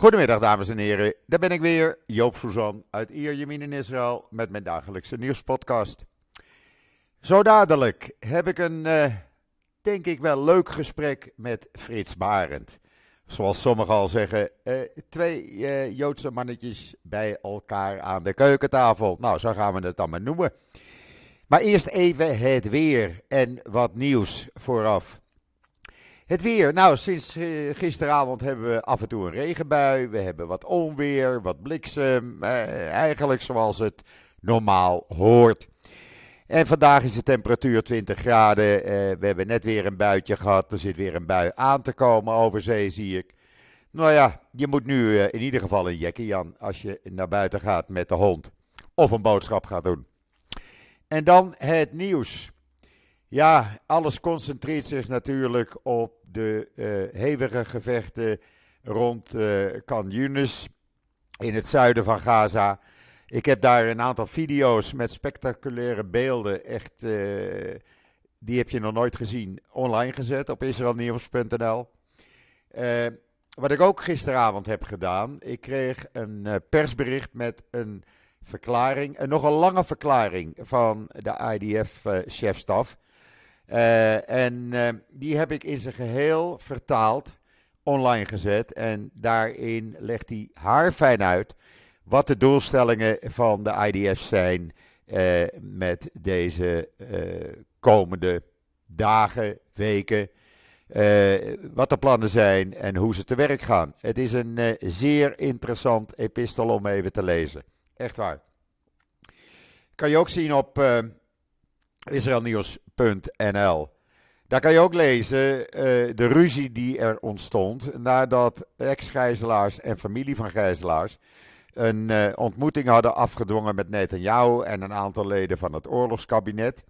Goedemiddag dames en heren, daar ben ik weer, Joop Suzan uit Ierjemien in Israël met mijn dagelijkse nieuwspodcast. Zo dadelijk heb ik een, uh, denk ik wel leuk gesprek met Frits Barend. Zoals sommigen al zeggen, uh, twee uh, Joodse mannetjes bij elkaar aan de keukentafel. Nou, zo gaan we het dan maar noemen. Maar eerst even het weer en wat nieuws vooraf. Het weer. Nou, sinds uh, gisteravond hebben we af en toe een regenbui. We hebben wat onweer, wat bliksem. Uh, eigenlijk zoals het normaal hoort. En vandaag is de temperatuur 20 graden. Uh, we hebben net weer een buitje gehad. Er zit weer een bui aan te komen over zee, zie ik. Nou ja, je moet nu in ieder geval een jackie, Jan, als je naar buiten gaat met de hond. Of een boodschap gaat doen. En dan het nieuws. Ja, alles concentreert zich natuurlijk op de uh, hevige gevechten rond uh, Khan Yunis in het zuiden van Gaza. Ik heb daar een aantal video's met spectaculaire beelden, echt, uh, die heb je nog nooit gezien, online gezet op israelnieuws.nl. wat ik ook gisteravond heb gedaan, ik kreeg een persbericht met een verklaring, een nogal lange verklaring van de IDF-chefstaf. Uh, en uh, die heb ik in zijn geheel vertaald, online gezet. En daarin legt hij haarfijn uit wat de doelstellingen van de IDF zijn uh, met deze komende dagen, weken. wat de plannen zijn en hoe ze te werk gaan. Het is een zeer interessant epistel om even te lezen. Echt waar. Kan je ook zien op israelnieuws.nl. Daar kan je ook lezen uh, de ruzie die er ontstond nadat ex-gijzelaars en familie van gijzelaars een uh, ontmoeting hadden afgedwongen met Netanyahu en een aantal leden van het oorlogskabinet.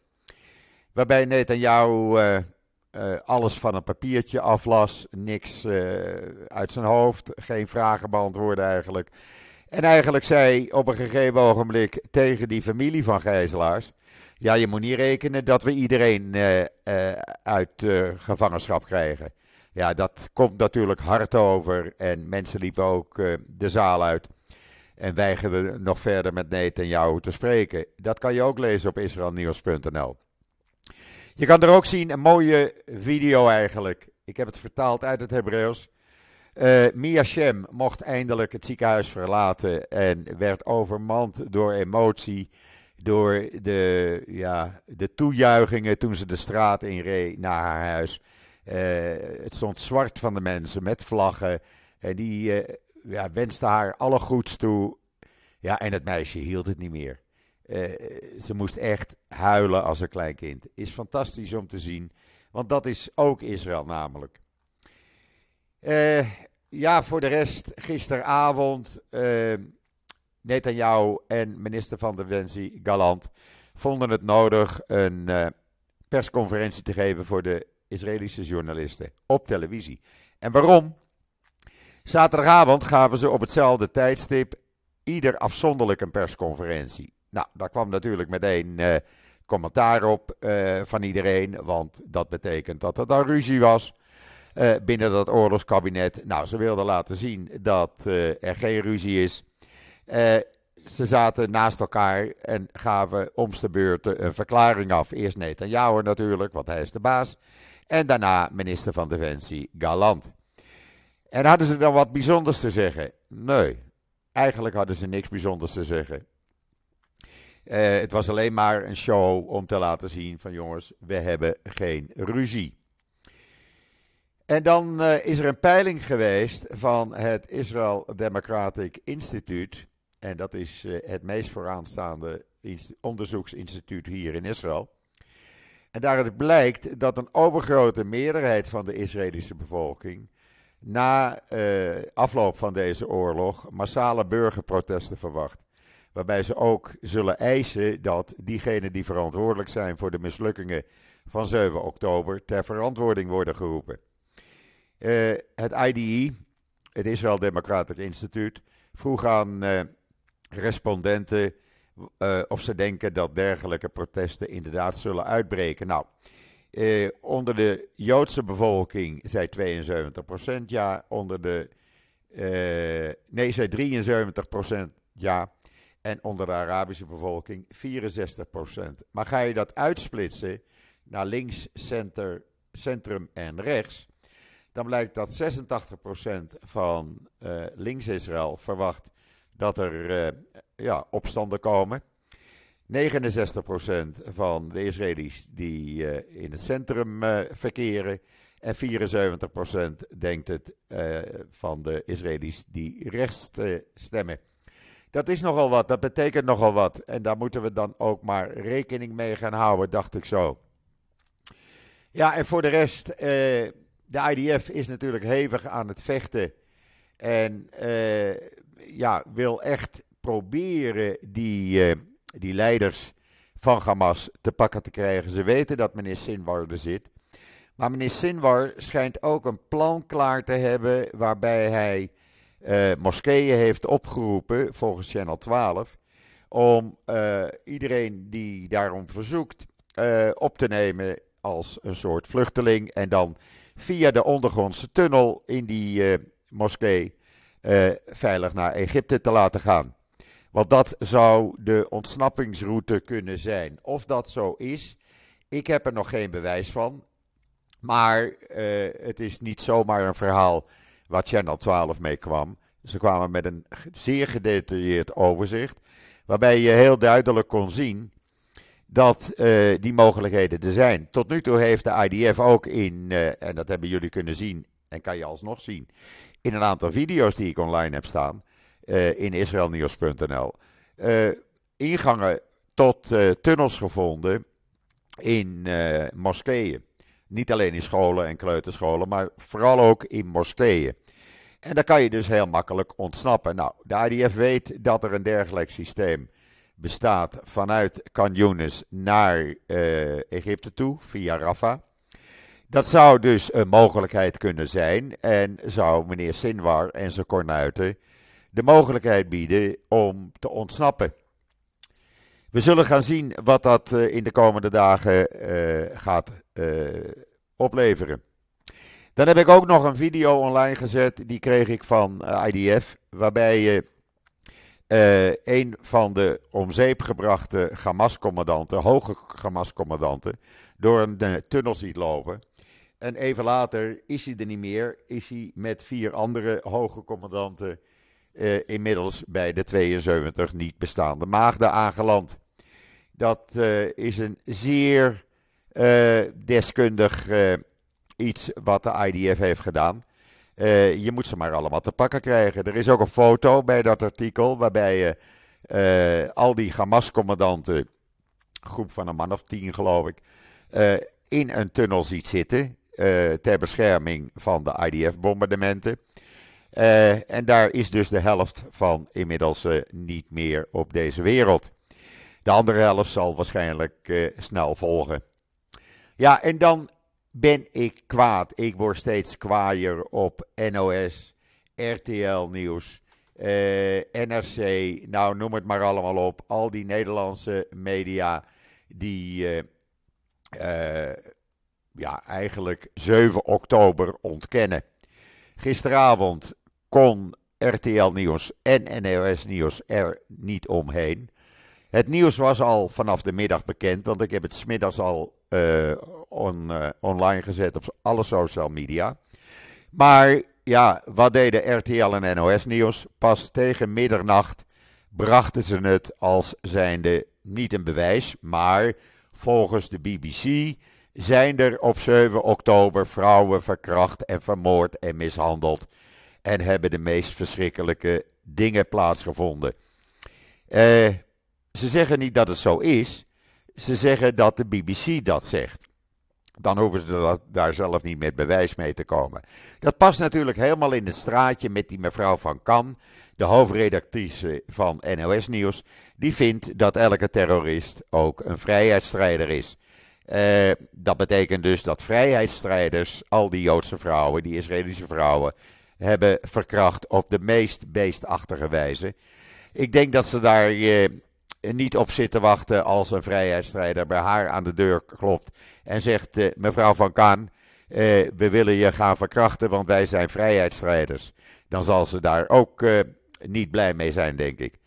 Waarbij Netanyahu uh, alles van een papiertje aflas, niks uit zijn hoofd, geen vragen beantwoordde eigenlijk. En eigenlijk zei op een gegeven ogenblik tegen die familie van gijzelaars ja, je moet niet rekenen dat we iedereen uh, uh, uit gevangenschap krijgen. Ja, dat komt natuurlijk hard over. En mensen liepen ook de zaal uit. En weigerden nog verder met jou te spreken. Dat kan je ook lezen op israelnieuws.nl. Je kan er ook zien een mooie video eigenlijk. Ik heb het vertaald uit het Hebreeuws. Uh, Mia Shem mocht eindelijk het ziekenhuis verlaten en werd overmand door emotie door de, ja, de toejuichingen toen ze de straat inreed naar haar huis. Uh, het stond zwart van de mensen met vlaggen. En die uh, ja, wenste haar alle goeds toe. Ja, en het meisje hield het niet meer. Uh, ze moest echt huilen als een klein kind. Is fantastisch om te zien. Want dat is ook Israël namelijk. ja, voor de rest, gisteravond Netanyahu en minister van Defensie Galant vonden het nodig een uh, persconferentie te geven voor de Israëlische journalisten op televisie. En waarom? Zaterdagavond gaven ze op hetzelfde tijdstip ieder afzonderlijk een persconferentie. Nou, daar kwam natuurlijk meteen uh, commentaar op uh, van iedereen, want dat betekent dat er dan ruzie was. Binnen dat oorlogskabinet. Nou, ze wilden laten zien dat er geen ruzie is. Uh, ze zaten naast elkaar en gaven omste beurten een verklaring af. Eerst Netanyahu natuurlijk, want hij is de baas. En daarna minister van Defensie Galant. En hadden ze dan wat bijzonders te zeggen? Nee, eigenlijk hadden ze niks bijzonders te zeggen. Uh, het was alleen maar een show om te laten zien van jongens, we hebben geen ruzie. En dan uh, is er een peiling geweest van het Israel Democratic Institute. En dat is uh, het meest vooraanstaande onderzoeksinstituut hier in Israël. En daaruit blijkt dat een overgrote meerderheid van de Israëlische bevolking na uh, afloop van deze oorlog massale burgerprotesten verwacht. Waarbij ze ook zullen eisen dat diegenen die verantwoordelijk zijn voor de mislukkingen van 7 oktober ter verantwoording worden geroepen. Uh, het IDE, het Israël Democratic Instituut, vroeg aan respondenten uh, of ze denken dat dergelijke protesten inderdaad zullen uitbreken. Nou, uh, onder de Joodse bevolking zei 72% ja, onder de nee, zei 73% ja. En onder de Arabische bevolking 64% Maar ga je dat uitsplitsen naar links, center, centrum en rechts, dan blijkt dat 86% van uh, links-Israël verwacht dat er uh, ja, opstanden komen. 69% van de Israëli's die uh, in het centrum verkeren. En 74% denkt het van de Israëli's die rechts stemmen. Dat is nogal wat, dat betekent nogal wat. En daar moeten we dan ook maar rekening mee gaan houden, dacht ik zo. Ja, en voor de rest, de IDF is natuurlijk hevig aan het vechten. En ja, wil echt proberen die, uh, die leiders van Hamas te pakken te krijgen. Ze weten dat meneer Sinwar er zit. Maar meneer Sinwar schijnt ook een plan klaar te hebben waarbij hij uh, moskeeën heeft opgeroepen, volgens Channel 12, om uh, iedereen die daarom verzoekt op te nemen als een soort vluchteling en dan via de ondergrondse tunnel in die moskee veilig naar Egypte te laten gaan. Want dat zou de ontsnappingsroute kunnen zijn. Of dat zo is, ik heb er nog geen bewijs van. Maar het is niet zomaar een verhaal waar Channel 12 mee kwam. Ze kwamen met een zeer gedetailleerd overzicht, waarbij je heel duidelijk kon zien dat uh, die mogelijkheden er zijn. Tot nu toe heeft de IDF ook in, en dat hebben jullie kunnen zien en kan je alsnog zien, in een aantal video's die ik online heb staan uh, in israelnieuws.nl, ingangen tot tunnels gevonden in moskeeën. Niet alleen in scholen en kleuterscholen, maar vooral ook in moskeeën. En dan kan je dus heel makkelijk ontsnappen. Nou, de IDF weet dat er een dergelijk systeem bestaat vanuit Canyonis naar Egypte toe, via Rafah. Dat zou dus een mogelijkheid kunnen zijn en zou meneer Sinwar en zijn kornuiten de mogelijkheid bieden om te ontsnappen. We zullen gaan zien wat dat uh, in de komende dagen uh, gaat opleveren. Dan heb ik ook nog een video online gezet, die kreeg ik van eh, IDF, waarbij je een van de om zeep gebrachte Hamas-commandanten, hoge Hamas-commandanten, door een tunnel ziet lopen. En even later is hij er niet meer, is hij met vier andere hoge commandanten inmiddels bij de 72 niet bestaande maagden aangeland. Dat is een zeer deskundig iets wat de IDF heeft gedaan. Je moet ze maar allemaal te pakken krijgen. Er is ook een foto bij dat artikel waarbij je al die Hamas-commandanten, groep van een man of tien geloof ik, in een tunnel ziet zitten ter bescherming van de IDF-bombardementen. en daar is dus de helft van inmiddels niet meer op deze wereld. De andere helft zal waarschijnlijk snel volgen. Ja, en dan ben ik kwaad. Ik word steeds kwaaier op NOS, RTL Nieuws, eh, NRC, nou noem het maar allemaal op. Al die Nederlandse media die ja, eigenlijk 7 oktober ontkennen. Gisteravond kon RTL Nieuws en NOS Nieuws er niet omheen. Het nieuws was al vanaf de middag bekend, want ik heb het smiddags al on, uh, online gezet op alle social media. Maar ja, wat deden RTL en NOS Nieuws? Pas tegen middernacht brachten ze het als zijnde niet een bewijs, maar volgens de BBC zijn er op 7 oktober vrouwen verkracht en vermoord en mishandeld. En hebben de meest verschrikkelijke dingen plaatsgevonden. Uh, ze zeggen niet dat het zo is. Ze zeggen dat de BBC dat zegt. Dan hoeven ze daar zelf niet met bewijs mee te komen. Dat past natuurlijk helemaal in het straatje met die mevrouw van Kan, de hoofdredactrice van NOS Nieuws. Die vindt dat elke terrorist ook een vrijheidsstrijder is. Uh, dat betekent dus dat vrijheidsstrijders, al die Joodse vrouwen, die Israëlische vrouwen, hebben verkracht op de meest beestachtige wijze. Ik denk dat ze daar uh, niet op zitten wachten als een vrijheidsstrijder bij haar aan de deur klopt en zegt: uh, Mevrouw van Kaan, we willen je gaan verkrachten, want wij zijn vrijheidsstrijders. Dan zal ze daar ook niet blij mee zijn, denk ik.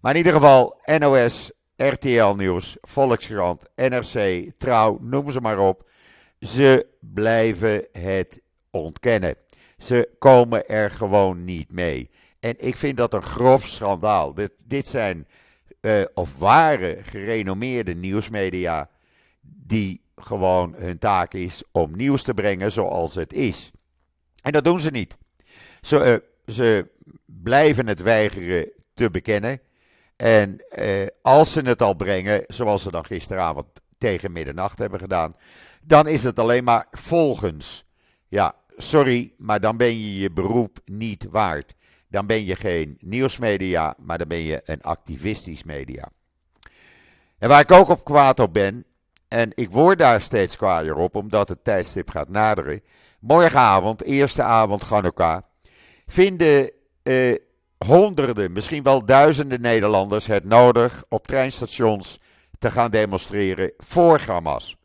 Maar in ieder geval, NOS, RTL Nieuws, Volkskrant, NRC, Trouw, noem ze maar op. Ze blijven het ontkennen. Ze komen er gewoon niet mee. En ik vind dat een grof schandaal. Dit, dit zijn, uh, of waren, gerenommeerde nieuwsmedia. die gewoon hun taak is om nieuws te brengen zoals het is. En dat doen ze niet. Ze, uh, ze blijven het weigeren te bekennen. En uh, als ze het al brengen, zoals ze dan gisteravond tegen middernacht hebben gedaan, dan is het alleen maar volgens. Ja, sorry, maar dan ben je je beroep niet waard. Dan ben je geen nieuwsmedia, maar dan ben je een activistisch media. En waar ik ook op kwaad op ben, en ik word daar steeds kwaader op, omdat het tijdstip gaat naderen. Morgenavond, eerste avond Hanukkah, vinden eh, honderden, misschien wel duizenden Nederlanders het nodig op treinstations te gaan demonstreren voor Hamas.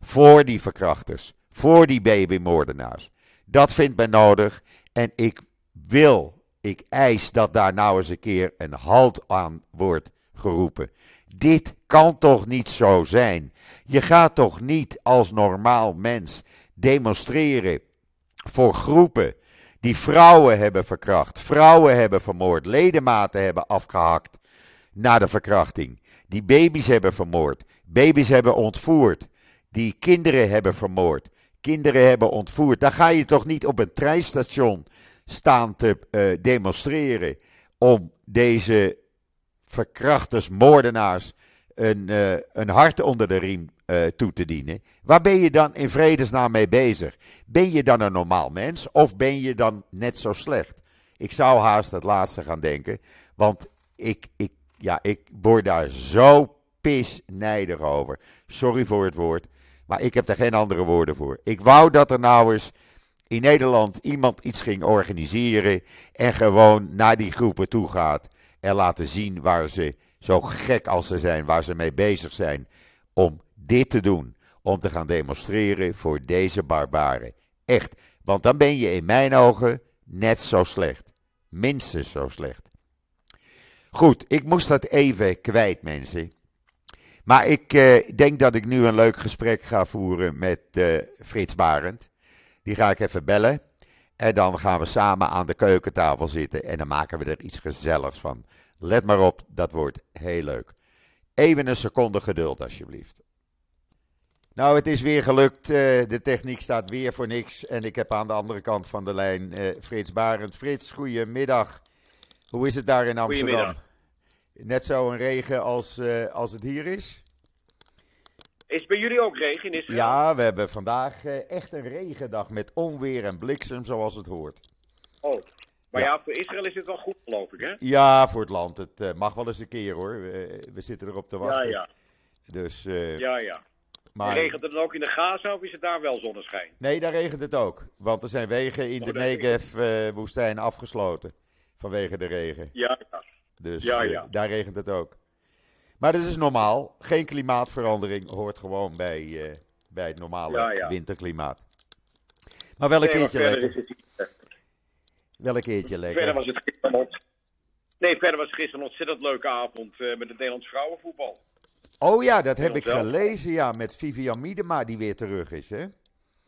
Voor die verkrachters, voor die babymoordenaars. Dat vindt men nodig en ik wil, ik eis dat daar nou eens een keer een halt aan wordt geroepen. Dit kan toch niet zo zijn? Je gaat toch niet als normaal mens demonstreren voor groepen die vrouwen hebben verkracht, vrouwen hebben vermoord, ledematen hebben afgehakt na de verkrachting, die baby's hebben vermoord, baby's hebben ontvoerd, die kinderen hebben vermoord, kinderen hebben ontvoerd. Dan ga je toch niet op een treinstation staan te uh, demonstreren om deze verkrachters, moordenaars een, uh, een hart onder de riem uh, toe te dienen. Waar ben je dan in vredesnaam mee bezig? Ben je dan een normaal mens of ben je dan net zo slecht? Ik zou haast het laatste gaan denken, want ik, ik, ja, ik word daar zo pisnijdig over. Sorry voor het woord, maar ik heb er geen andere woorden voor. Ik wou dat er nou eens in Nederland iemand iets ging organiseren en gewoon naar die groepen toe gaat en laten zien waar ze, zo gek als ze zijn, waar ze mee bezig zijn om dit te doen. Om te gaan demonstreren voor deze barbaren. Echt, want dan ben je in mijn ogen net zo slecht. Minstens zo slecht. Goed, ik moest dat even kwijt, mensen. Maar ik eh, denk dat ik nu een leuk gesprek ga voeren met uh, Frits Barend. Die ga ik even bellen. En dan gaan we samen aan de keukentafel zitten. En dan maken we er iets gezelligs van. Let maar op, dat wordt heel leuk. Even een seconde geduld, alsjeblieft. Nou, het is weer gelukt. Uh, de techniek staat weer voor niks. En ik heb aan de andere kant van de lijn uh, Frits Barend. Frits, goedemiddag. Hoe is het daar in Amsterdam? Net zo een regen als, uh, als het hier is? Is bij jullie ook regen in Israël? Ja, we hebben vandaag echt een regendag met onweer en bliksem zoals het hoort. Oh, maar ja. ja, voor Israël is het wel goed geloof ik hè? Ja, voor het land. Het mag wel eens een keer hoor. We, we zitten erop te wachten. Ja, ja. Dus, ja, ja. Maar... Regent het dan ook in de Gaza of is het daar wel zonneschijn? Nee, daar regent het ook. Want er zijn wegen in de Negev-woestijn afgesloten vanwege de regen. Ja, ja. Dus ja, ja. Uh, daar regent het ook. Maar dat is normaal. Geen klimaatverandering hoort gewoon bij, uh, bij het normale ja, ja. winterklimaat. Maar wel een nee, keertje lekker. het- Wel een keertje lekker. Verder was het gisteren Nee, verder was gisteren een ontzettend leuke avond eh, met het Nederlands vrouwenvoetbal. Oh ja, dat heb ik Wel. gelezen, ja, met Vivian Miedema die weer terug is, hè?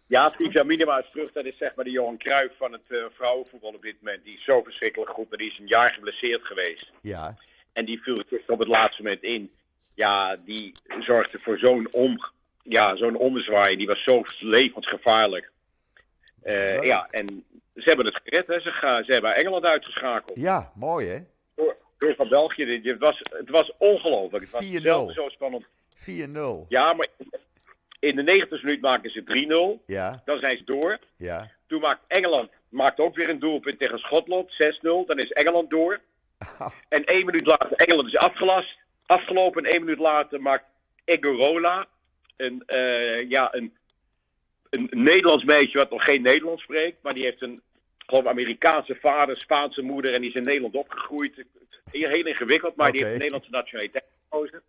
Ja, Tivia Minima is terug. Dat is zeg maar de Johan Cruijff van het eh, vrouwenvoetbal op dit moment. Die is zo verschrikkelijk goed, maar die is een jaar geblesseerd geweest. Ja, En die viel op het laatste moment in. Ja, die zorgde voor zo'n om, ja, zo'n ommezwaai. Die was zo levensgevaarlijk. Eh, Ja. ja, en ze hebben het gered. Hè. Ze, gaan, ze hebben Engeland uitgeschakeld. ja mooi hè? Door, van België. Dit- Het was, het was ongelooflijk. Het was 4-0. zelden zo spannend. 4-0. Ja, maar in de 90 minuut maken ze 3-0. Ja, Dan zijn ze door. ja. Toen maakt Engeland maakt ook weer een doelpunt tegen Schotland, 6-0. Dan is Engeland door. En één minuut later, Engeland is afgelast, afgelopen. En één minuut later maakt Egorola, een, eh, ja, een, een Nederlands meisje wat nog geen Nederlands spreekt. Maar die heeft een gewoon Amerikaanse vader, Spaanse moeder en die is in Nederland opgegroeid. Heel, heel ingewikkeld, maar die heeft de Nederlandse nationaliteit gekozen.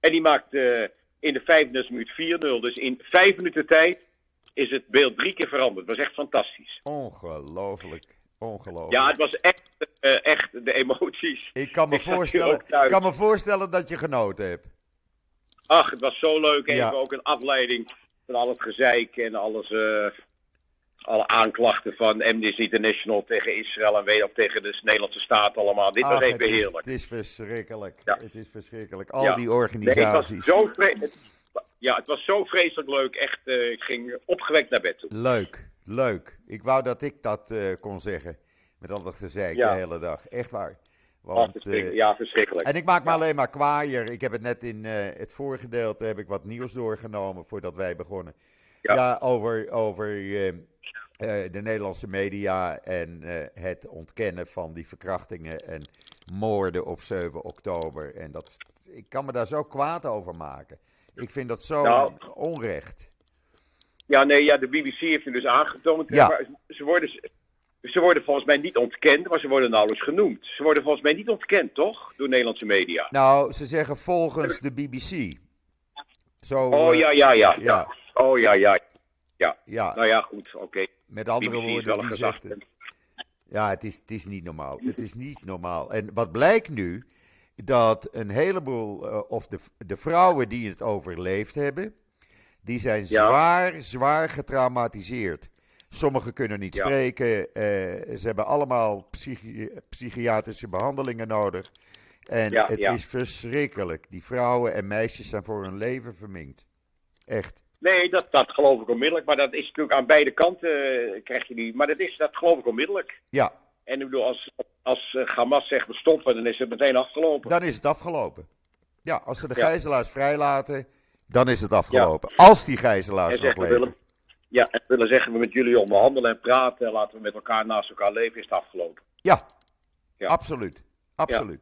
En die maakt eh, in de 35 minuut 4-0. Dus in vijf minuten tijd is het beeld drie keer veranderd. Het was echt fantastisch. Ongelooflijk. Ongelooflijk. Ja, het was echt, uh, echt de emoties. Ik kan me, Ik voorstellen, kan me voorstellen dat je genoten hebt. Ach, het was zo leuk. Even Ja. ook een afleiding van al het gezeik en alles. eh, alle aanklachten van Amnesty International tegen Israël en weet of tegen de Nederlandse staat allemaal. Dit Ach, was het, even is, heerlijk. het is verschrikkelijk. Ja. Het is verschrikkelijk. Al Ja. die Nee, het was organisaties. zo het- ja, het was zo vreselijk leuk. Echt, eh, ik ging opgewekt naar bed toe. Leuk, leuk. Ik wou dat ik dat eh, kon zeggen. Met al dat gezeik Ja. de hele dag. Echt waar. Want, verschrikkelijk. eh, ja, verschrikkelijk. en ik maak me alleen maar kwaaier. Ik heb het net in het vorige gedeelte heb ik wat nieuws doorgenomen voordat wij begonnen. Ja, Ja. over, over eh, eh, de Nederlandse media en eh, het ontkennen van die verkrachtingen en moorden op 7 oktober. En dat, ik kan me daar zo kwaad over maken. Ik vind dat zo Nou. onrecht. Ja, nee, ja, de BBC heeft het dus aangetoond. Ja. Maar ze, worden, ze worden volgens mij niet ontkend, maar ze worden nauwelijks genoemd. Ze worden volgens mij niet ontkend, toch? Door Nederlandse media. Nou, ze zeggen volgens de BBC. Zo, Oh eh, ja, ja, ja. ja. Oh ja, ja. ja, Nou ja, goed, oké. met andere BBC woorden, die zegt het. Ja, het is, het is niet normaal. Het is niet normaal. En wat blijkt nu? Dat een heleboel, eh, of de, de vrouwen die het overleefd hebben, die zijn Ja. zwaar, zwaar getraumatiseerd. Sommigen kunnen niet Ja. spreken. eh, ze hebben allemaal psychi- psychiatrische behandelingen nodig. En Ja, het ja. is verschrikkelijk. Die vrouwen en meisjes zijn voor hun leven verminkt. Echt. Nee, dat, dat geloof ik onmiddellijk. Maar dat is natuurlijk aan beide kanten eh, krijg je die. Maar dat, is, dat geloof ik onmiddellijk. Ja, En ik bedoel, als, als eh, Hamas zegt we stoppen, dan is het meteen afgelopen. dan is het afgelopen. Ja, als ze de Ja. gijzelaars vrijlaten, dan is het afgelopen. Als die gijzelaars nog leven. ja, en willen zeggen we met jullie onderhandelen en praten. Laten we met elkaar naast elkaar leven, is het afgelopen. Ja, Ja. absoluut. Absoluut.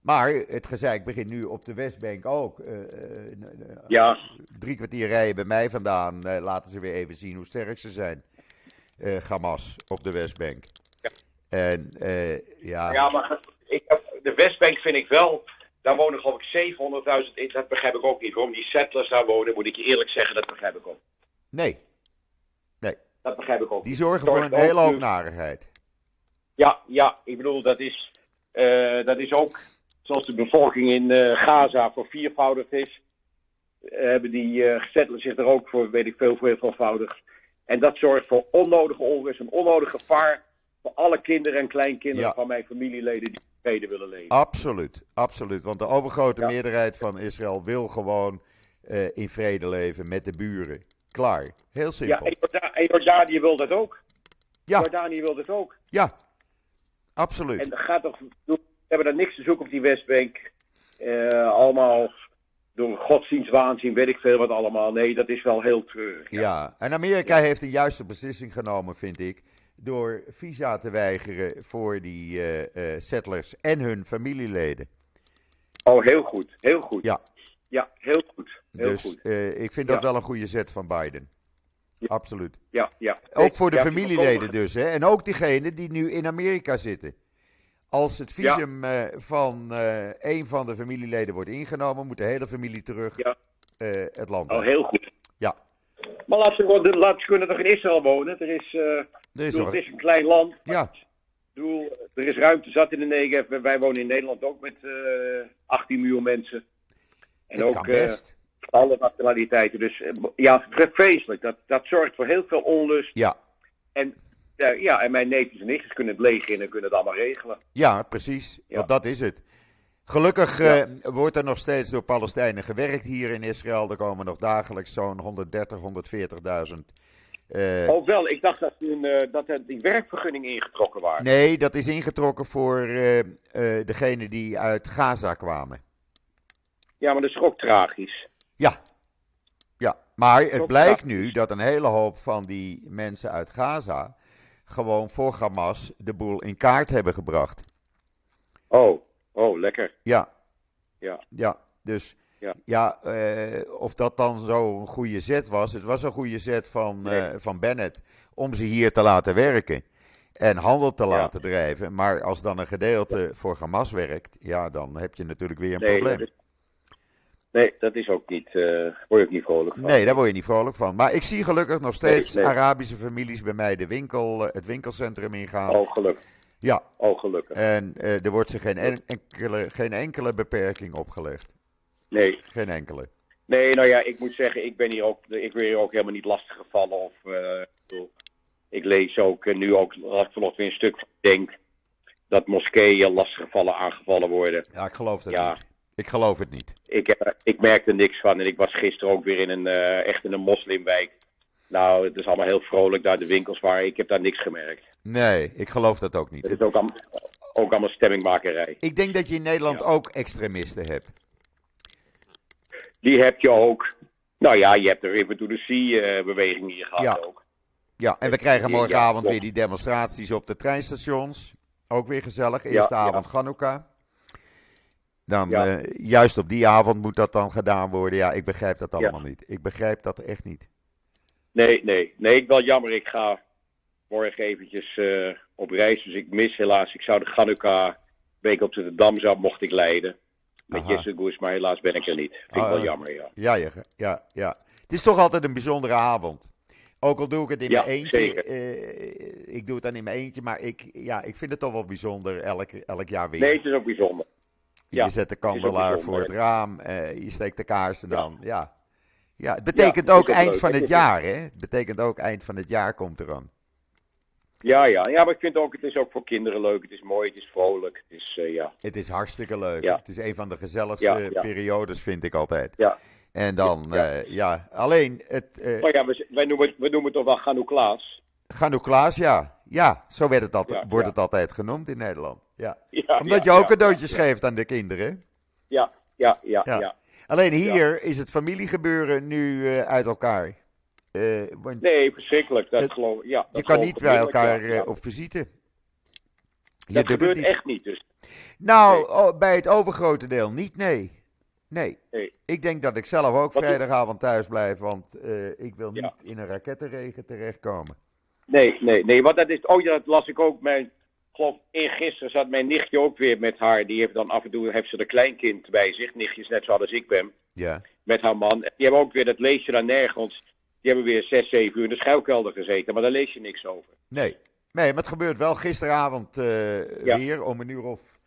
Maar het gezeik begint nu op de Westbank ook. Eh, eh, eh, Ja, Drie kwartier rijden bij mij vandaan. laten ze weer even zien hoe sterk ze zijn. Eh Hamas op de Westbank. Ja. En ja, ja maar ik, heb- de Westbank vind ik wel. Daar wonen geloof ik 700.000 in. Dat begrijp ik ook niet. Waarom die settlers daar wonen, moet ik je eerlijk zeggen, dat begrijp ik ook. nee, Dat begrijp ik ook. die zorgen voor een hele hoop narigheid. Ja, ja, ik bedoel, dat is, dat is ook zoals de bevolking in eh, Gaza verviervoudigd is. eh, Hebben die settlers zich er ook voor, weet ik veel, voor vervoudigd. En dat zorgt voor onnodige onrust en onnodig gevaar voor alle kinderen en kleinkinderen Ja. van mijn familieleden die vrede willen leven. Absoluut, absoluut. Want de overgrote Ja. meerderheid van Israël wil gewoon in vrede leven met de buren. Klaar. Heel ja, simpel. en Jorda- en Jordanië wil dat ook. Ja, Jordanië wil dat ook. ja. Absoluut. En dat gaat toch, hebben daar niks te zoeken op die Westbank. Eh, allemaal door godsdienstwaanzin, weet ik veel wat allemaal. Nee, dat is wel heel treurig. Ja, en Amerika heeft een juiste beslissing genomen, vind ik. Door visa te weigeren voor die eh, eh, settlers en hun familieleden. Oh, heel goed. Heel goed. Ja. Ja, heel goed. Heel dus goed. ik vind dat wel een goede zet van Biden. Absoluut. Ja, ja. Ook voor de familieleden dus. Hè? En ook diegenen die nu in Amerika zitten. Als het visum eh, van eh een van de familieleden wordt ingenomen, moet de hele familie terug Ja. eh, het land Oh, heel goed. Ja, Maar laat ze, gewoon- laat ze kunnen toch in Israël wonen? Er is, er is bedoel, het is een klein land. Ja, Ik bedoel, er is ruimte zat in de Negev. Wij wonen in Nederland ook met eh 18 miljoen mensen. En het ook alle nationaliteiten. Dus ja, vreselijk. Dat, dat zorgt voor heel veel onlust. Ja. En, ja, en mijn neefjes en nichtjes kunnen het leger in en kunnen het allemaal regelen. Ja, precies. Ja. Want dat is het. Gelukkig Ja. eh, wordt er nog steeds door Palestijnen gewerkt hier in Israël. Er komen nog dagelijks zo'n 130, 140.000. eh, Oh wel, ik dacht dat, toen, eh, dat er die werkvergunningen ingetrokken waren. nee, dat is ingetrokken voor eh degenen die uit Gaza kwamen. Ja, maar dat is ook tragisch. Ja. Ja, maar het blijkt nu dat een hele hoop van die mensen uit Gaza gewoon voor Hamas de boel in kaart hebben gebracht. Oh, oh, lekker. Ja, Ja. ja. Dus Ja. ja, eh, of dat dan zo'n goede zet was. Het was een goede zet van, Nee. eh, van Bennett om ze hier te laten werken en handel te Ja. laten drijven. Maar als dan een gedeelte voor Hamas werkt, ja, dan heb je natuurlijk weer een Nee, probleem. dat is- Nee, dat is ook niet, uh, word je ook niet vrolijk van. Nee, daar word je niet vrolijk van. Maar ik zie gelukkig nog steeds Nee, nee. Arabische families bij mij de winkel, eh, het winkelcentrum ingaan. Oh, gelukkig. Ja, Oh, gelukkig. en eh, er wordt ze geen en- enkele, geen enkele beperking opgelegd. Nee, Geen enkele. nee, nou ja, ik moet zeggen, ik ben hier ook, ik ben hier ook helemaal niet lastig gevallen. Of, ik lees ook nu ook, vanochtend weer een stuk denk dat moskeeën lastig gevallen aangevallen worden. Ja, ik geloof het Ja. niet. Ik geloof het niet. Ik, heb, ik merk er niks van en ik was gisteren ook weer in een, eh, echt in een moslimwijk. Nou, het is allemaal heel vrolijk daar de winkels waren. Ik heb daar niks gemerkt. Nee, ik geloof dat ook niet. Het is ook, allemaal- ook allemaal stemmingmakerij. Ik denk dat je in Nederland Ja. ook extremisten hebt. Die heb je ook. Nou ja, je hebt de River to the Sea eh, beweging hier gehad Ja. ook. Ja, en we krijgen morgenavond weer die demonstraties op de treinstations. Ook weer gezellig. Eerste avond Hanukkah. Dan, Ja. eh, juist op die avond moet dat dan gedaan worden. Ja, ik begrijp dat allemaal niet. Ik begrijp dat echt niet. Nee, nee. Nee, ik wel jammer. Ik ga morgen eventjes eh, op reis. Dus ik mis helaas. Ik zou de Hanukkah week op de Dam zou, mocht ik leiden. Met Aha. Jesse Goes, maar helaas ben ik er niet. Vind ik Ah, wel ja. jammer, ja. Ja, ja, ja. Het is toch altijd een bijzondere avond. Ook al doe ik het in Ja, mijn eentje. eh, ik doe het dan in mijn eentje, maar ik, ja, ik vind het toch wel bijzonder elk, elk jaar weer. Nee, het is ook bijzonder. Ja, je zet de kandelaar voor het raam, eh, je steekt de kaarsen dan. Ja. ja, het betekent het ook ook eind leuk. van Het het jaar, hè? Het betekent ook eind van het jaar komt eraan. Ja, ja. Ja, maar ik vind ook, het is ook voor kinderen leuk. Het is mooi, het is vrolijk. Het is, eh, ja. Het is hartstikke leuk. Het is een van de gezelligste periodes, vind ik altijd. Ja. En dan, Ja. ja, ja alleen het eh Maar ja, we, wij noemen, we noemen het toch wel Ganoeklaas. Ganoeklaas, ja. Ja, zo werd het altijd, wordt het altijd genoemd in Nederland. Ja. Ja, Omdat je ook cadeautjes geeft aan de kinderen. Ja, ja, ja, Ja. Alleen hier is het familiegebeuren nu eh, uit elkaar. Eh, want Nee, verschrikkelijk. Dat Het- geloof, ja, dat je kan niet bij elkaar eh, op visite. Je Dat gebeurt niet. echt niet. Dus Nou, Nee. oh, bij het overgrote deel niet, nee. Nee. Nee. Ik denk dat ik zelf ook Wat- vrijdagavond thuis blijf, want ik wil niet Ja. in een rakettenregen terechtkomen. nee, nee, nee. Want dat is, oh ja, dat las ik ook. Mijn, geloof, eergisteren zat mijn nichtje ook weer met haar. Die heeft dan af en toe heeft ze een kleinkind bij zich. Nichtjes net zoals ik ben. Ja. Met haar man. Die hebben ook weer, dat lees je dan nergens. Die hebben weer zes, zeven uur in de schuilkelder gezeten. Maar daar lees je niks over. Nee. Nee, maar het gebeurt wel gisteravond Ja. weer om een uur of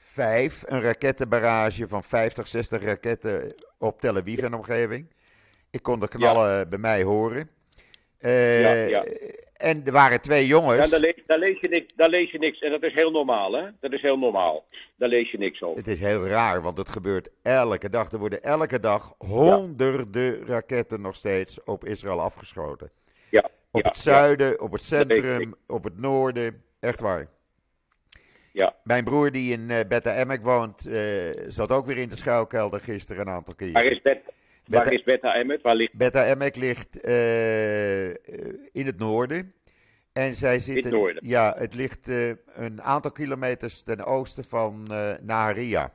vijf. Een rakettenbarrage van 50, 60 raketten op Tel Aviv en omgeving. Ik kon de knallen bij mij horen. Ja, ja. En er waren twee jongens. Ja, daar, lees, daar, lees je niks, daar lees je niks. En dat is heel normaal, hè? Dat is heel normaal. Daar lees je niks over. Het is heel raar, want het gebeurt elke dag. Er worden elke dag honderden raketten nog steeds op Israël afgeschoten. Ja, Op ja, het zuiden, op het centrum, op het noorden. Echt waar. Ja. Mijn broer die in eh Beta Emek woont, eh, zat ook weer in de schuilkelder gisteren een aantal keer. Waar is, Waar is Beta Emmet? Waar ligt Beta Emek ligt eh, in het noorden. En zij zitten, noorden. Ja, het ligt eh, een aantal kilometers ten oosten van eh Naharia.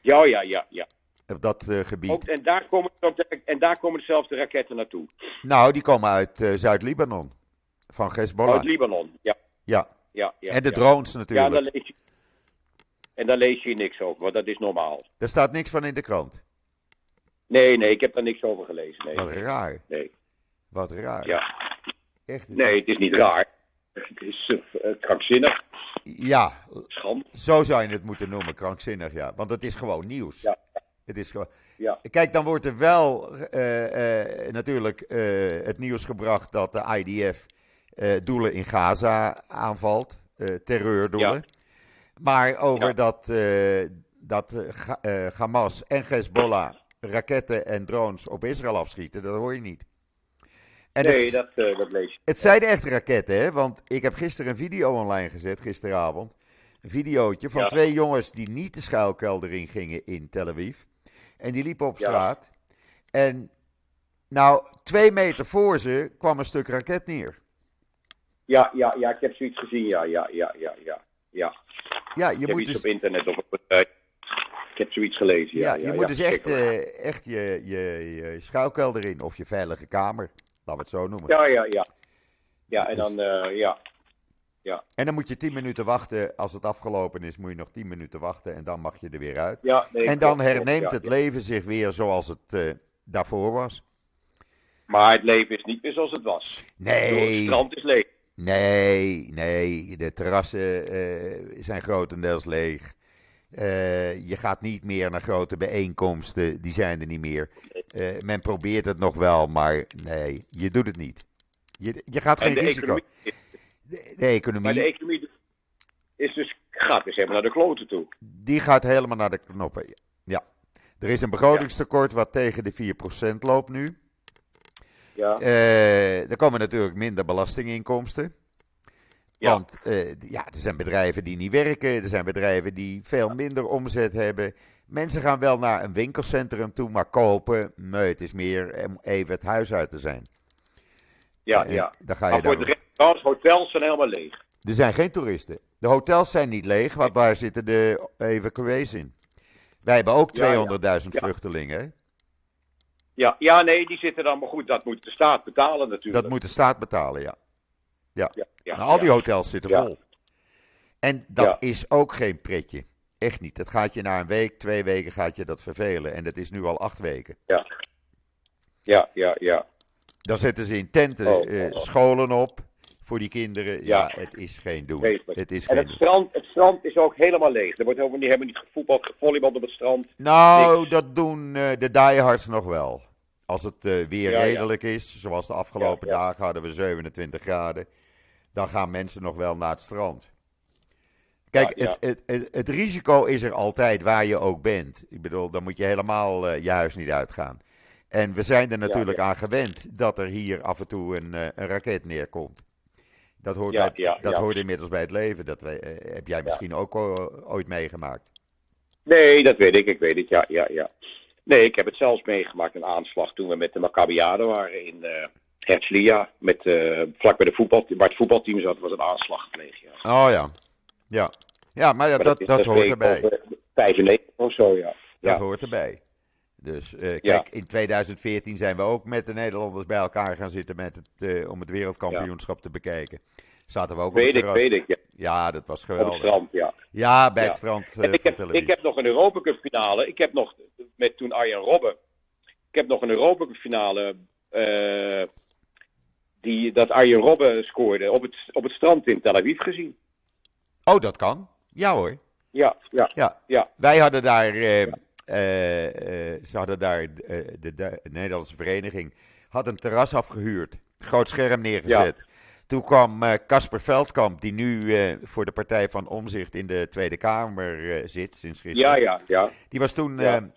Ja, ja, ja, ja. Op dat gebied. Ook, en, daar komen, de- en daar komen dezelfde raketten naartoe. Nou, die komen uit Zuid-Libanon. Van Hezbollah. Uit Libanon. Ja, ja. ja, ja. en de ja. drones Ja, natuurlijk. daar lees je, en daar lees je niks over, want dat is normaal. Daar staat niks van in de krant. Nee, nee, ik heb daar niks over gelezen. Nee, Wat raar. nee. Wat raar. Ja. Echt. het nee is- het is niet raar. Het is eh, krankzinnig, Ja, schande. zo zou je het moeten noemen. Krankzinnig, ja. Want het is gewoon nieuws. Ja. Het is gewoon... Ja. Kijk, dan wordt er wel eh, eh, natuurlijk het nieuws gebracht dat de IDF doelen in Gaza aanvalt. terreurdoelen. Ja. Maar over Ja. dat, dat Hamas en Hezbollah raketten en drones op Israël afschieten, dat hoor je niet. En nee, het, dat, eh, dat lees je. het zijn echt raketten, hè? Want ik heb gisteren een video online gezet, gisteravond. Een videootje van Ja. twee jongens die niet de schuilkelder in gingen in Tel Aviv. En die liepen op Ja. straat. En nou, twee meter voor ze kwam een stuk raket neer. Ja, ja, ja, ik heb zoiets gezien. Ja, ja, ja, ja, ja. ja. Ja, je moet dus, op internet of op eh, Ik heb zoiets gelezen. ja, Ja, je ja, moet ja, dus echt, eh, echt je, je, je schuilkelder in. Of je veilige kamer. Laten we het zo noemen. Ja, ja, ja. Ja, en Dus- dan, eh, ja. ja. En dan moet je 10 minuten wachten. Als het afgelopen is, moet je nog 10 minuten wachten en dan mag je er weer uit. Ja, nee, en dan herneemt het leven zich weer zoals het eh, daarvoor was. Maar het leven is niet meer zoals het was. Bedoel, Het Nee, strand is leeg. nee, nee. De terrassen zijn grotendeels leeg. Eh, je gaat niet meer naar grote bijeenkomsten, die zijn er niet meer. Eh, men probeert het nog wel, maar nee, je doet het niet. Je, je gaat En geen de risico. economie, De, de economie, maar de economie is dus, gaat dus helemaal naar de kloten toe. die gaat helemaal naar de knoppen. Ja. Er is een begrotingstekort wat tegen de 4% loopt nu. Ja, Eh, er komen natuurlijk minder belastinginkomsten. Ja. Want eh, ja, er zijn bedrijven die niet werken, er zijn bedrijven die veel minder omzet hebben. Mensen gaan wel naar een winkelcentrum toe, maar kopen, nee, het is meer om even het huis uit te zijn. ja, En ja. Dan ga je Maar voor dan... de restaurants, hotels zijn helemaal leeg. Er zijn geen toeristen. De hotels zijn niet leeg, want daar zitten de evacuees in. Wij hebben ook 200.000 Ja, ja. Ja. vluchtelingen. Ja, ja, nee, die zitten dan, maar goed, dat moet de staat betalen natuurlijk. Dat moet de staat betalen, ja. Ja, ja, Nou, al die hotels zitten vol. En dat is ook geen pretje. Echt niet. Dat gaat je na een week, twee weken gaat je dat vervelen. En dat is nu al acht weken. Ja, ja, ja, ja. Dan zetten ze in tenten Oh, eh, oh, oh. scholen op voor die kinderen. Ja, Ja. het is geen doen. Vreselijk. Het is En geen het doen. strand, het strand is ook helemaal leeg. Er wordt helemaal niet, hebben niet gevoetbald, gevolleybald op het strand. Nou, niks. dat doen eh, de diehards nog wel. Als het eh, weer Ja, ja. redelijk is, zoals de afgelopen dagen hadden we 27 graden, dan gaan mensen nog wel naar het strand. Kijk, Ja, ja. Het, het, het, het risico is er altijd waar je ook bent. Ik bedoel, dan moet je helemaal eh, je huis niet uitgaan. En we zijn er natuurlijk ja. aan gewend dat er hier af en toe een, eh, een raket neerkomt. Dat hoort, bij, dat hoort inmiddels bij het leven. Dat we, eh, heb jij misschien ook ooit meegemaakt. Nee, dat weet ik, ik weet het, ja, ja, ja. Nee, ik heb het zelfs meegemaakt, een aanslag toen we met de Maccabiade waren in Herzliya. Met, eh, vlak bij de voetbal, waar het voetbalteam zat, was een aanslag gepleegd. Ja. Oh ja, ja. Ja, maar ja, Maar dat, dat hoort erbij. over 95 of zo, ja. Dat hoort erbij. Dus eh, kijk, Ja. in 2014 zijn we ook met de Nederlanders bij elkaar gaan zitten met het, eh, om het wereldkampioenschap te bekijken. Zaten we ook op Weet het ik, weet ik, ja. Ja, dat was Op het geweldig. strand, ja. Ja, bij het strand eh, En ik, heb, ik heb nog een Europa Cup finale. Ik heb nog met toen Arjen Robben. Ik heb nog een Europa Cup finale. Die, dat Arjen Robben scoorde op het, op het strand in Tel Aviv gezien. Oh, dat kan. Ja hoor. Ja, ja, Ja. ja. Wij hadden daar, eh, eh, eh, ze hadden daar, de, de Nederlandse vereniging had een terras afgehuurd. Groot scherm neergezet. Toen kwam Casper Veldkamp, die nu voor de Partij van Omzicht in de Tweede Kamer zit sinds gisteren. Ja, ja, ja. Die was toen Ja.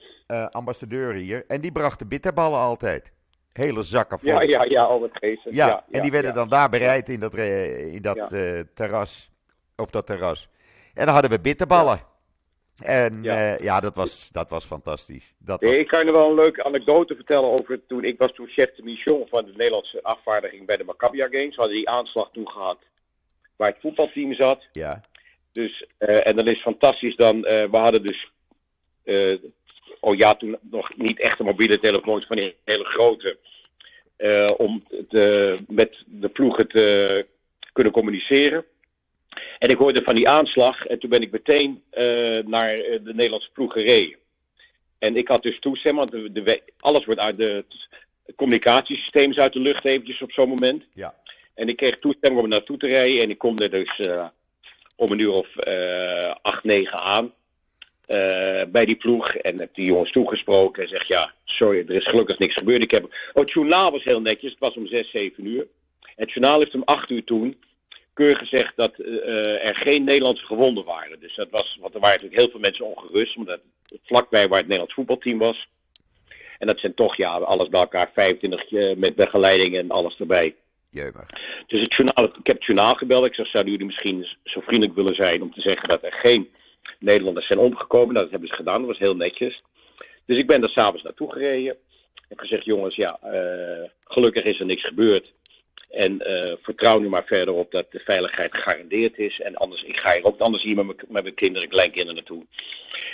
ambassadeur hier. En die bracht de bitterballen altijd. Hele zakken vol. Ja, ja, ja, al het geestig. Ja, Ja, en die werden dan daar bereid in dat, eh, in dat eh, terras. Op dat terras. En dan hadden we bitterballen. En Ja. ja, ja dat, was, dat was fantastisch. Dat was, Nee, ik kan je wel een leuke anekdote vertellen over toen. Ik was toen chef de mission van de Nederlandse afvaardiging bij de Maccabia Games. We hadden die aanslag toen gehad waar het voetbalteam zat. ja. Dus, eh, en dan is het fantastisch dan, eh, we hadden dus, eh, oh ja, toen nog niet echte mobiele telefoons, van die hele grote, eh, om te, met de ploegen te kunnen communiceren. En ik hoorde van die aanslag en toen ben ik meteen eh, naar eh, de Nederlandse ploeg gereden. En ik had dus toestemming, want de, de, alles wordt uit de het communicatiesysteem is uit de lucht eventjes op zo'n moment. Ja. En ik kreeg toestemming om naartoe te rijden en ik kom er dus om een uur of acht, negen aan eh, bij die ploeg. En heb die jongens toegesproken en zeg ja, sorry, er is gelukkig niks gebeurd. Ik heb... Oh, het journaal was heel netjes, het was om zes, zeven uur. Het journaal heeft om acht uur toen keurig gezegd dat eh, er geen Nederlandse gewonden waren. Dus dat was, want er waren natuurlijk heel veel mensen ongerust, omdat het vlakbij waar het Nederlands voetbalteam was. En dat zijn toch, ja, alles bij elkaar, 25 eh, met begeleiding en alles erbij. Jeumig. Dus het journaal, ik heb het journaal gebeld. Ik zeg, zouden jullie misschien zo vriendelijk willen zijn om te zeggen dat er geen Nederlanders zijn omgekomen? Nou, dat hebben ze gedaan, dat was heel netjes. Dus ik ben er s'avonds naartoe gereden. Ik heb gezegd, jongens, ja, eh, gelukkig is er niks gebeurd. En eh, vertrouw nu maar verder op dat de veiligheid gegarandeerd is. En anders, ik ga hier ook anders hier met mijn, mijn kinderen en kleinkinderen naartoe.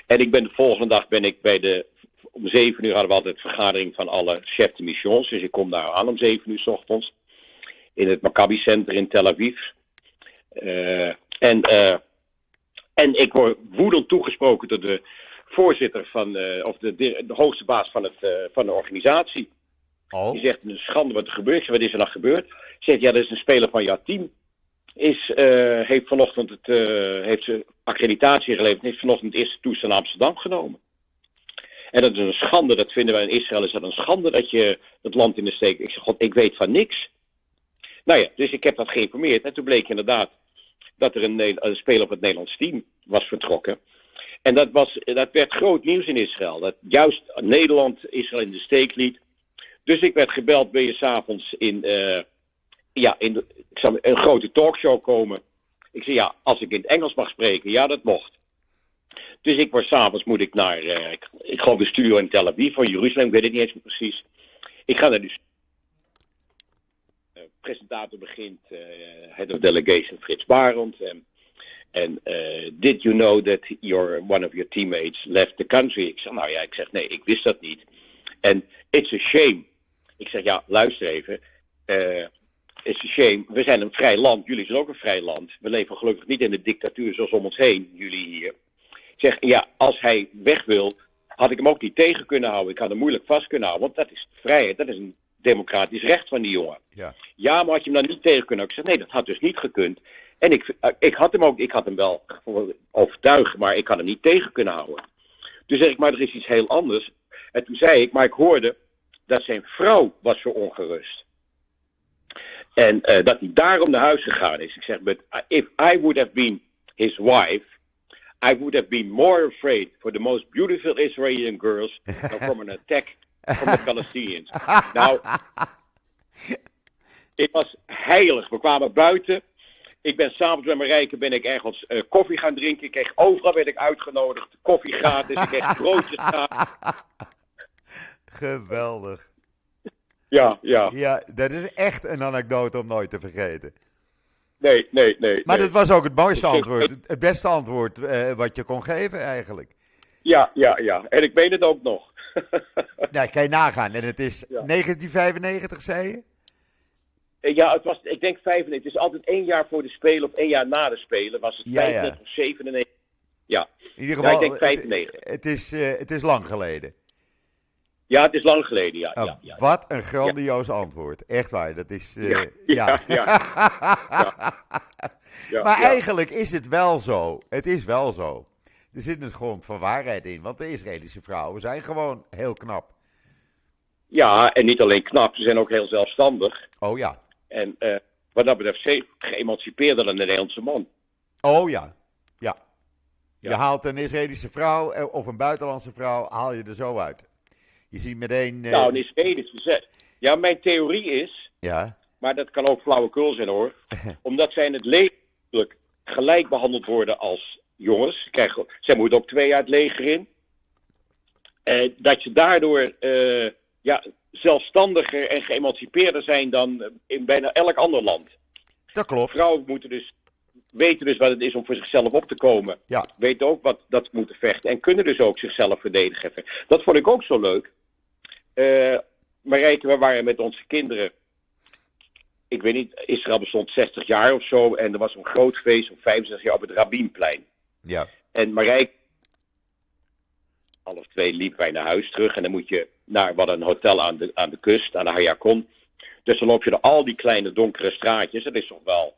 En ik ben de volgende dag ben ik bij de. Om zeven uur hadden we altijd vergadering van alle chefs de missions. Dus ik kom daar aan om zeven uur s ochtends. In het Maccabi Center in Tel Aviv. Eh, en, en ik word woedend toegesproken door de voorzitter van, eh, of de, de, de hoogste baas van, het, eh, van de organisatie. Die Oh, zegt, een schande wat er gebeurt. Wat is er nou gebeurd? Zegt, ja, dat is een speler van jouw team. Is, eh, heeft vanochtend het, heeft ze accreditatie geleverd. Heeft vanochtend het eerste toestel naar Amsterdam genomen. En dat is een schande, dat vinden wij in Israël, is dat een schande dat je het land in de steek. Ik zeg, god, ik weet van niks. Nou ja, dus ik heb dat geïnformeerd. En toen bleek inderdaad dat er een, speler op het Nederlands team was vertrokken. En dat, was, dat werd groot nieuws in Israël. Dat juist Nederland Israël in de steek liet. Dus ik werd gebeld, ben je s'avonds in, eh, ja, in ik zou een grote talkshow komen. Ik zei, ja, als ik in het Engels mag spreken, ja, dat mocht. Dus ik word s'avonds moet ik naar, eh, ik, ik geloof de studio in Tel Aviv of Jeruzalem, ik weet het niet eens precies. Ik ga naar de presentator begint, eh, head of delegation Frits Barend. En, en eh, did you know that your, one of your teammates left the country? Ik zeg, nou ja, ik zeg, nee, ik wist dat niet. En it's a shame. Ik zeg, ja, luister even. eh, it's a shame. We zijn een vrij land. Jullie zijn ook een vrij land. We leven gelukkig niet in de dictatuur zoals om ons heen. Jullie hier. Ik zeg, ja, als hij weg wil, had ik hem ook niet tegen kunnen houden. Ik had hem moeilijk vast kunnen houden. Want dat is vrijheid. Dat is een democratisch recht van die jongen. ja. Ja, maar had je hem dan niet tegen kunnen houden? Ik zeg, nee, dat had dus niet gekund. En ik, eh, ik had hem ook, ik had hem wel overtuigd, maar ik had hem niet tegen kunnen houden. Toen zeg ik, maar er is iets heel anders. En toen zei ik, maar ik hoorde dat zijn vrouw was zo ongerust. En eh, dat hij daarom naar huis gegaan is. Ik zeg, but if I would have been his wife, I would have been more afraid for the most beautiful Israeli girls than from an attack the Palestinians. nou, het was heilig. We kwamen buiten. Ik ben s'avonds met mijn rijken ben ik ergens eh, koffie gaan drinken. Ik kreeg overal werd ik uitgenodigd. Koffie gratis. Ik kreeg broodjes gratis. Geweldig. Ja, ja. Ja, dat is echt een anekdote om nooit te vergeten. Nee, nee, nee. Maar nee. dat was ook het mooiste Ik antwoord. Het- beste antwoord eh, wat je kon geven eigenlijk. Ja, ja, ja. En ik meen het ook nog. Nou, kan je nagaan. En het is Ja. 1995, zei je? ja, het was, ik denk 95. Het is altijd één jaar voor de Spelen of één jaar na de Spelen. Was het Ja, ja. 95 of 97? Ja. In ieder Ja, geval, ik denk het- 95. Het, is, eh, het is lang geleden. Ja, het is lang geleden, ja. Oh, ja, ja. Wat een grandioos antwoord. Echt waar. Dat is. eh, Ja, ja. ja, Ja, maar ja. eigenlijk is het wel zo. Het is wel zo. Er zit een grond van waarheid in. Want de Israëlische vrouwen zijn gewoon heel knap. Ja, en niet alleen knap, ze zijn ook heel zelfstandig. Oh ja. En eh, wat dat betreft ze- geëmancipeerder dan de Nederlandse man. Oh ja. Ja. Je haalt een Israëlische vrouw eh, of een buitenlandse vrouw, haal je er zo uit. Je ziet meteen. eh, Nou, een Israëlische zet. Ja, mijn theorie is, Ja. maar dat kan ook flauwekul zijn hoor. omdat zij in het natuurlijk gelijk behandeld worden als jongens. Krijgen, zij moeten ook twee jaar het leger in. Dat je daardoor eh, ja, zelfstandiger en geëmancipeerder zijn dan in bijna elk ander land. Dat klopt. Vrouwen moeten dus weten dus wat het is om voor zichzelf op te komen. Ja. Weten ook wat dat ze moeten vechten. En kunnen dus ook zichzelf verdedigen. Dat vond ik ook zo leuk. Eh Marijke, we waren met onze kinderen. Ik weet niet, Israël bestond 60 jaar of zo. En er was een groot feest om 65 jaar op het Rabinplein. Ja. En Marijke, half twee liepen wij naar huis terug. En dan moet je naar wat een hotel aan de, aan de kust, aan de Hayakon. Dus dan loop je door al die kleine donkere straatjes. Dat is toch wel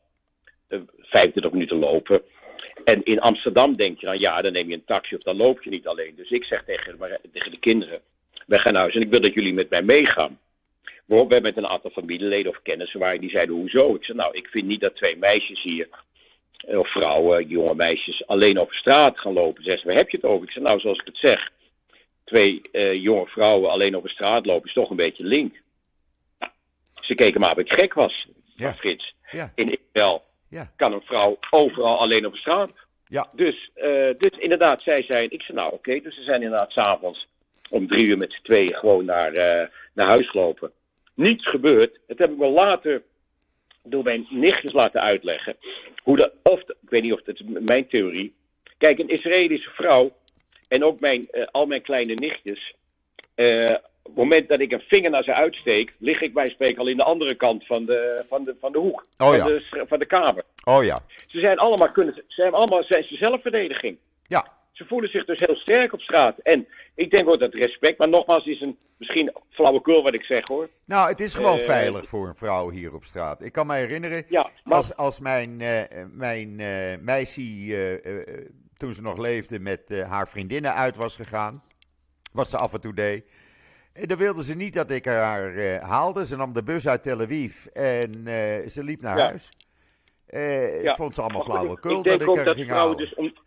eh, 25 minuten lopen. En in Amsterdam denk je dan, ja, dan neem je een taxi of dan loop je niet alleen. Dus ik zeg tegen, tegen de kinderen, wij gaan naar huis en ik wil dat jullie met mij meegaan. Waarop wij met een aantal familieleden of kennissen waren, die zeiden, hoezo? Ik zei, nou, ik vind niet dat twee meisjes hier, eh, of vrouwen, jonge meisjes, alleen over straat gaan lopen. Zeggen ze, waar heb je het over? Ik zei, nou, zoals ik het zeg, twee eh, jonge vrouwen alleen over straat lopen is toch een beetje link. Nou, ze keken maar of ik gek was, Ja. Frits. Ja. In Israël Ja. kan een vrouw overal alleen over straat. Ja. Dus, eh, dus inderdaad, zij zijn, ik zei nou oké, dus ze zijn inderdaad s'avonds om drie uur met z'n tweeën gewoon naar, eh, naar huis gelopen. Niets gebeurd. Dat heb ik wel later door mijn nichtjes laten uitleggen. Hoe dat, of, ik weet niet of dat is mijn theorie. Kijk, een Israëlische vrouw en ook mijn, eh, al mijn kleine nichtjes. eh, op het moment dat ik een vinger naar ze uitsteek, lig ik bij spreken al in de andere kant van de, van de, van de hoek. Oh van, ja. de, van de kamer. Oh ja. Ze zijn allemaal, kunnen, ze zijn allemaal zijn ze zelfverdediging. Ja. Ze voelen zich dus heel sterk op straat. En ik denk ook dat respect, maar nogmaals is een misschien flauwekul wat ik zeg hoor. Nou, het is gewoon Eh, veilig voor een vrouw hier op straat. Ik kan me herinneren, Ja, maar als, als mijn, eh, mijn eh, meisje, toen ze nog leefde, met haar vriendinnen uit was gegaan, wat ze af en toe deed, dan wilde ze niet dat ik haar haalde. Ze nam de bus uit Tel Aviv en ze liep naar Ja. huis. Ja. Ik vond ze allemaal flauwekul ik dat ik haar dat ging vrouwen halen. dus om...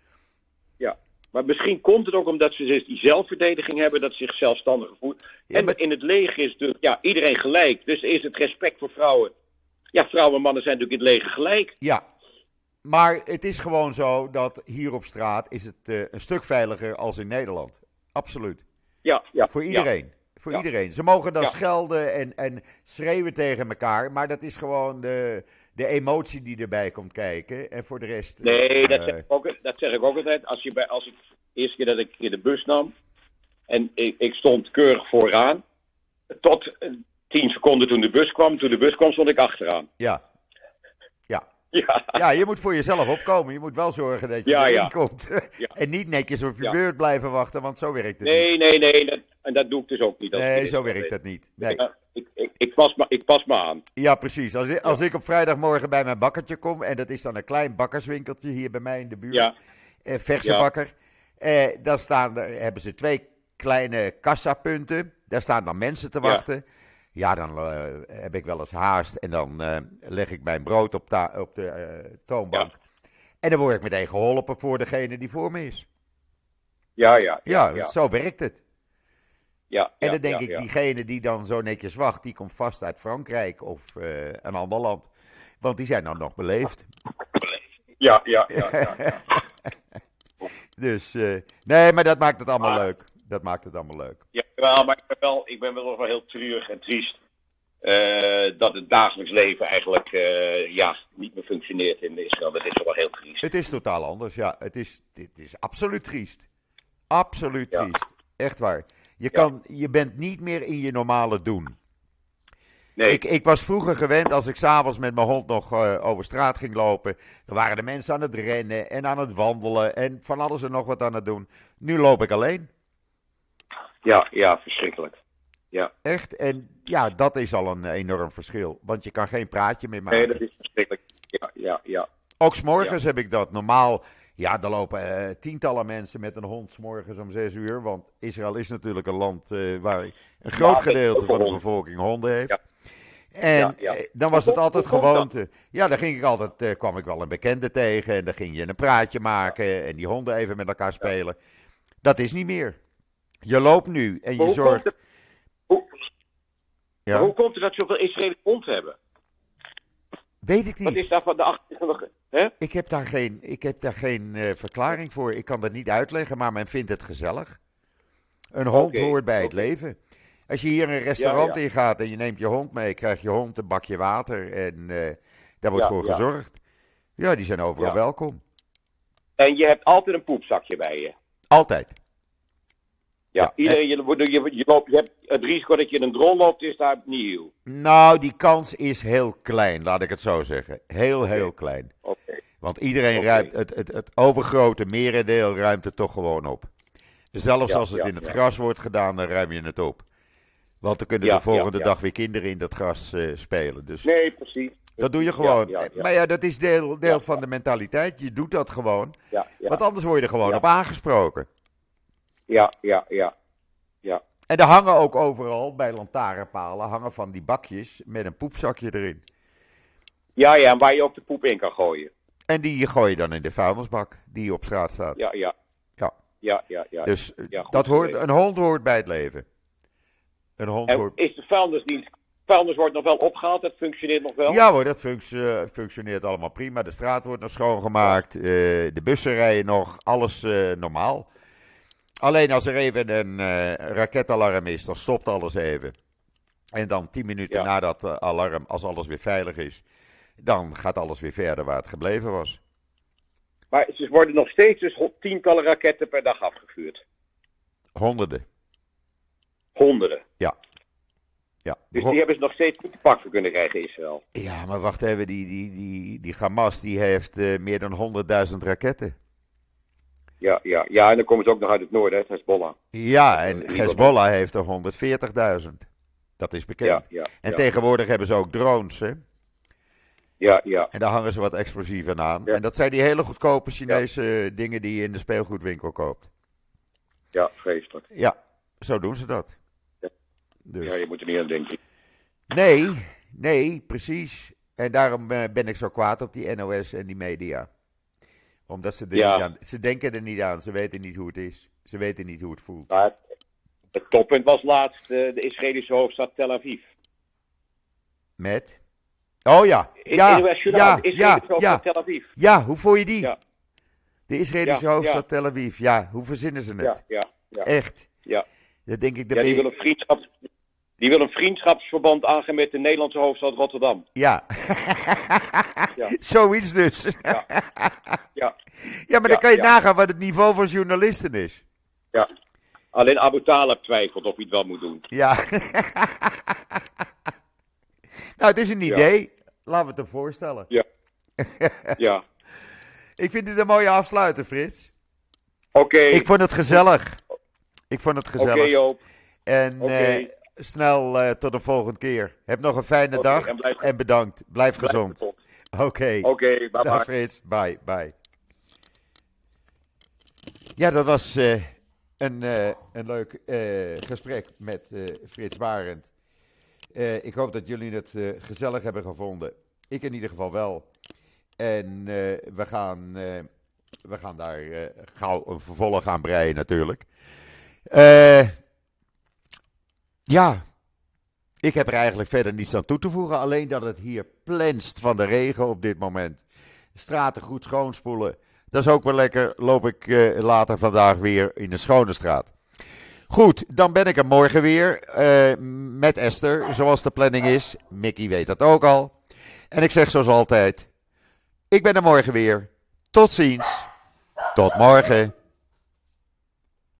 Maar misschien komt het ook omdat ze dus die zelfverdediging hebben, dat ze zich zelfstandig voelen. Ja, en maar- in het leger is natuurlijk ja, iedereen gelijk. Dus is het respect voor vrouwen. Ja, vrouwen en mannen zijn natuurlijk in het leger gelijk. Ja, maar het is gewoon zo dat hier op straat is het eh, een stuk veiliger als in Nederland. Absoluut. Ja, ja. Voor ja. iedereen. Voor Ja. iedereen. Ze mogen dan Ja. schelden en, en schreeuwen tegen elkaar, maar dat is gewoon de, de emotie die erbij komt kijken. En voor de rest. Nee, dat eh, zeg, ik ook, dat zeg ik ook altijd. Als, je bij, als ik de eerste keer dat ik in de bus nam en ik, ik stond keurig vooraan, tot eh, tien seconden toen de bus kwam. Toen de bus kwam, stond ik achteraan. ja. Ja. Ja, ja, je moet voor jezelf opkomen. Je moet wel zorgen dat je Ja, erin ja. komt. Ja. en niet netjes op je beurt blijven wachten, want zo werkt het niet. nee, nee, nee. Dat, en dat doe ik dus ook niet. als Nee, zo werkt dat niet. Nee. Ja, ik, ik, ik, pas me, ik pas me aan. Ja, precies. Als ik, als ik op vrijdagmorgen bij mijn bakkertje kom, en dat is dan een klein bakkerswinkeltje hier bij mij in de buurt, Ja, eh, verse Ja. bakker, eh, dan staan er, hebben ze twee kleine kassapunten. Daar staan dan mensen te wachten. Ja, dan eh, heb ik wel eens haast en dan eh, leg ik mijn brood op, op de eh, toonbank. En dan word ik meteen geholpen voor degene die voor me is. ja, ja. Ja, ja, zo werkt het. Ja, En dan denk ik, diegene die dan zo netjes wacht, die komt vast uit Frankrijk of eh, een ander land. Want die zijn dan nog beleefd. Ja, ja, ja, ja, ja. Dus eh, nee, maar dat maakt het allemaal Maar- leuk. Dat maakt het allemaal leuk. Ja, wel, maar ik ben wel, ik ben wel wel heel treurig en triest. eh, dat het dagelijks leven eigenlijk ja, niet meer functioneert in Israël. Dat is wel heel triest. Het is totaal anders, ja. Het is, dit is absoluut triest. Absoluut Ja. triest. Echt waar. Je, kan, je bent niet meer in je normale doen. Nee, Ik, ik was vroeger gewend, als ik s'avonds met mijn hond nog eh, over straat ging lopen, dan waren de mensen aan het rennen en aan het wandelen en van alles en nog wat aan het doen. Nu loop ik alleen. ja, ja, verschrikkelijk. Echt. En ja, dat is al een enorm verschil. Want je kan geen praatje meer maken. Nee, dat is verschrikkelijk. Ja, ja, ja. Ook s'morgens heb ik dat. Normaal, ja, er lopen eh, tientallen mensen met een hond s'morgens om zes uur. Want Israël is natuurlijk een land eh, waar een groot gedeelte van de bevolking honden heeft. Ja. En Ja, eh, dan was het altijd gewoonte. Ja, dan ging ik altijd, eh, kwam ik wel een bekende tegen. En dan ging je een praatje maken. En die honden even met elkaar spelen. Dat is niet meer. Je loopt nu en je hoe, komt zorgt. het, hoe, Ja, maar hoe komt het dat zoveel Israëli's hond hebben? Weet ik Wat is niet. daar van de achtergrond? Ik heb daar geen, ik heb daar geen eh, verklaring voor. Ik kan dat niet uitleggen, maar men vindt het gezellig. Een hond hoort bij het leven. Als je hier een restaurant Ja, ja. in gaat en je neemt je hond mee, krijg je hond een bakje water en eh, daar wordt Ja, voor gezorgd. Ja, die zijn overal welkom. En je hebt altijd een poepzakje bij je. Altijd. Ja, Ja, iedereen, je, je, je, loopt, je hebt het risico dat je in een drol loopt, is daar nieuw. Nou, die kans is heel klein, laat ik het zo zeggen. Heel, heel klein. Oké. Want iedereen Oké. ruimt, het, het, het overgrote merendeel ruimt het toch gewoon op. Zelfs Ja, als het ja, in het gras wordt gedaan, dan ruim je het op. Want dan kunnen de volgende dag weer kinderen in dat gras eh, spelen. Dus Nee, precies. dat doe je gewoon. Maar ja, dat is deel, deel van de mentaliteit. Je doet dat gewoon. Ja, ja, Want anders word je er gewoon op aangesproken. Ja, ja, ja. En er hangen ook overal, bij lantaarnpalen, hangen van die bakjes met een poepzakje erin. Ja, ja, waar je ook de poep in kan gooien. En die gooi je dan in de vuilnisbak die op straat staat. Ja, ja. Ja. Ja, ja, ja. Dus Ja, dat hoort, een hond hoort bij het leven. Een hond En hoort... is de vuilnisdienst, vuilnis wordt nog wel opgehaald, dat functioneert nog wel? Ja hoor, dat eh, functioneert allemaal prima. De straat wordt nog schoongemaakt. eh, de bussen rijden nog. Alles eh, normaal. Alleen als er even een eh, raketalarm is, dan stopt alles even. En dan tien minuten Ja. na dat eh, alarm, als alles weer veilig is, dan gaat alles weer verder waar het gebleven was. Maar ze worden nog steeds dus tientallen raketten per dag afgevuurd. Honderden. Honderden. Ja. Ja. Dus die hebben ze nog steeds niet te pakken kunnen krijgen, Israël. Ja, maar wacht even, die, die, die, die Hamas die heeft eh, meer dan 100.000 raketten. Ja, ja, ja, en dan komen ze ook nog uit het noorden, hè, Hezbollah. Ja, en. Hezbollah heeft er 140.000. Dat is bekend. Ja, ja, En ja. tegenwoordig hebben ze ook drones, hè? ja, ja. En daar hangen ze wat explosieven aan. En dat zijn die hele goedkope Chinese dingen die je in de speelgoedwinkel koopt. ja, vreselijk. Ja, zo doen ze dat. Ja. Dus. Ja, je moet er niet aan denken. Nee, nee, precies. En daarom eh, ben ik zo kwaad op die NOS en die media. Omdat ze er Ja. niet aan... Ze denken er niet aan, ze weten niet hoe het is. Ze weten niet hoe het voelt. Maar het toppunt was laatst eh, de Israëlische hoofdstad Tel Aviv. Met? Oh ja, ja, ja, de ja, hoofdstad ja. Tel Aviv. Ja, hoe voel je die? Ja. De Israëlische Ja, hoofdstad ja. Tel Aviv. Ja, hoe verzinnen ze het? Ja, ja, ja. Echt. Ja. Dat denk ik. ja dat die, ben wil je- een vriendschap, die wil een vriendschapsverband aangaan met de Nederlandse hoofdstad Rotterdam. Ja. Ja. Zoiets dus. Ja. Ja, Ja, maar dan Ja, kan je ja. nagaan wat het niveau van journalisten is. ja. Alleen Abu Talib twijfelt of hij het wel moet doen. Ja. nou, het is een Ja. idee. Laten we het hem voorstellen. Ja. Ik vind dit een mooie afsluiter, Frits. Oké, Ik vond het gezellig. Ik vond het oké gezellig. Joop. en oké. eh, snel eh, tot de volgende keer. Heb nog een fijne dag en blijf- en bedankt. Blijf Blijf gezond. Oké. Oké, bye Dag bye. Frits. Bye, bye. Ja, dat was eh, een, eh, een leuk gesprek met Frits Barend. Ik hoop dat jullie het gezellig hebben gevonden. Ik in ieder geval wel. En we, gaan, we gaan daar gauw een vervolg aan breien natuurlijk. Eh, ja, ik heb er eigenlijk verder niets aan toe te voegen. Alleen dat het hier plenst van de regen op dit moment. Straten goed schoonspoelen. Dat is ook wel lekker. Loop ik eh, later vandaag weer in de schone straat. Goed, dan ben ik er morgen weer eh, met Esther, zoals de planning is. Mickey weet dat ook al. En ik zeg zoals altijd: ik ben er morgen weer. Tot ziens. Tot morgen.